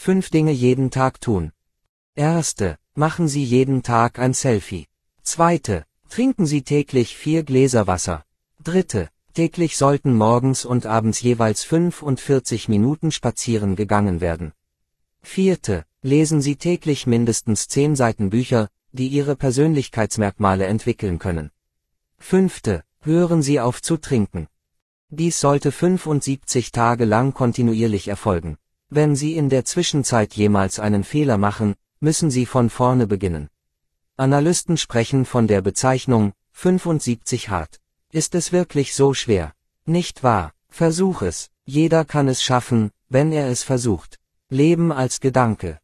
Fünf Dinge jeden Tag tun. Erste, machen Sie jeden Tag ein Selfie. Zweite, trinken Sie täglich vier Gläser Wasser. Dritte, täglich sollten morgens und abends jeweils 45 Minuten spazieren gegangen werden. Vierte, lesen Sie täglich mindestens zehn Seiten Bücher, die Ihre Persönlichkeitsmerkmale entwickeln können. Fünfte, hören Sie auf zu trinken. Dies sollte 75 Tage lang kontinuierlich erfolgen. Wenn Sie in der Zwischenzeit jemals einen Fehler machen, müssen Sie von vorne beginnen. Analysten sprechen von der Bezeichnung 75 hart. Ist es wirklich so schwer? Nicht wahr? Versuch es. Jeder kann es schaffen, wenn er es versucht. Leben als Gedanke.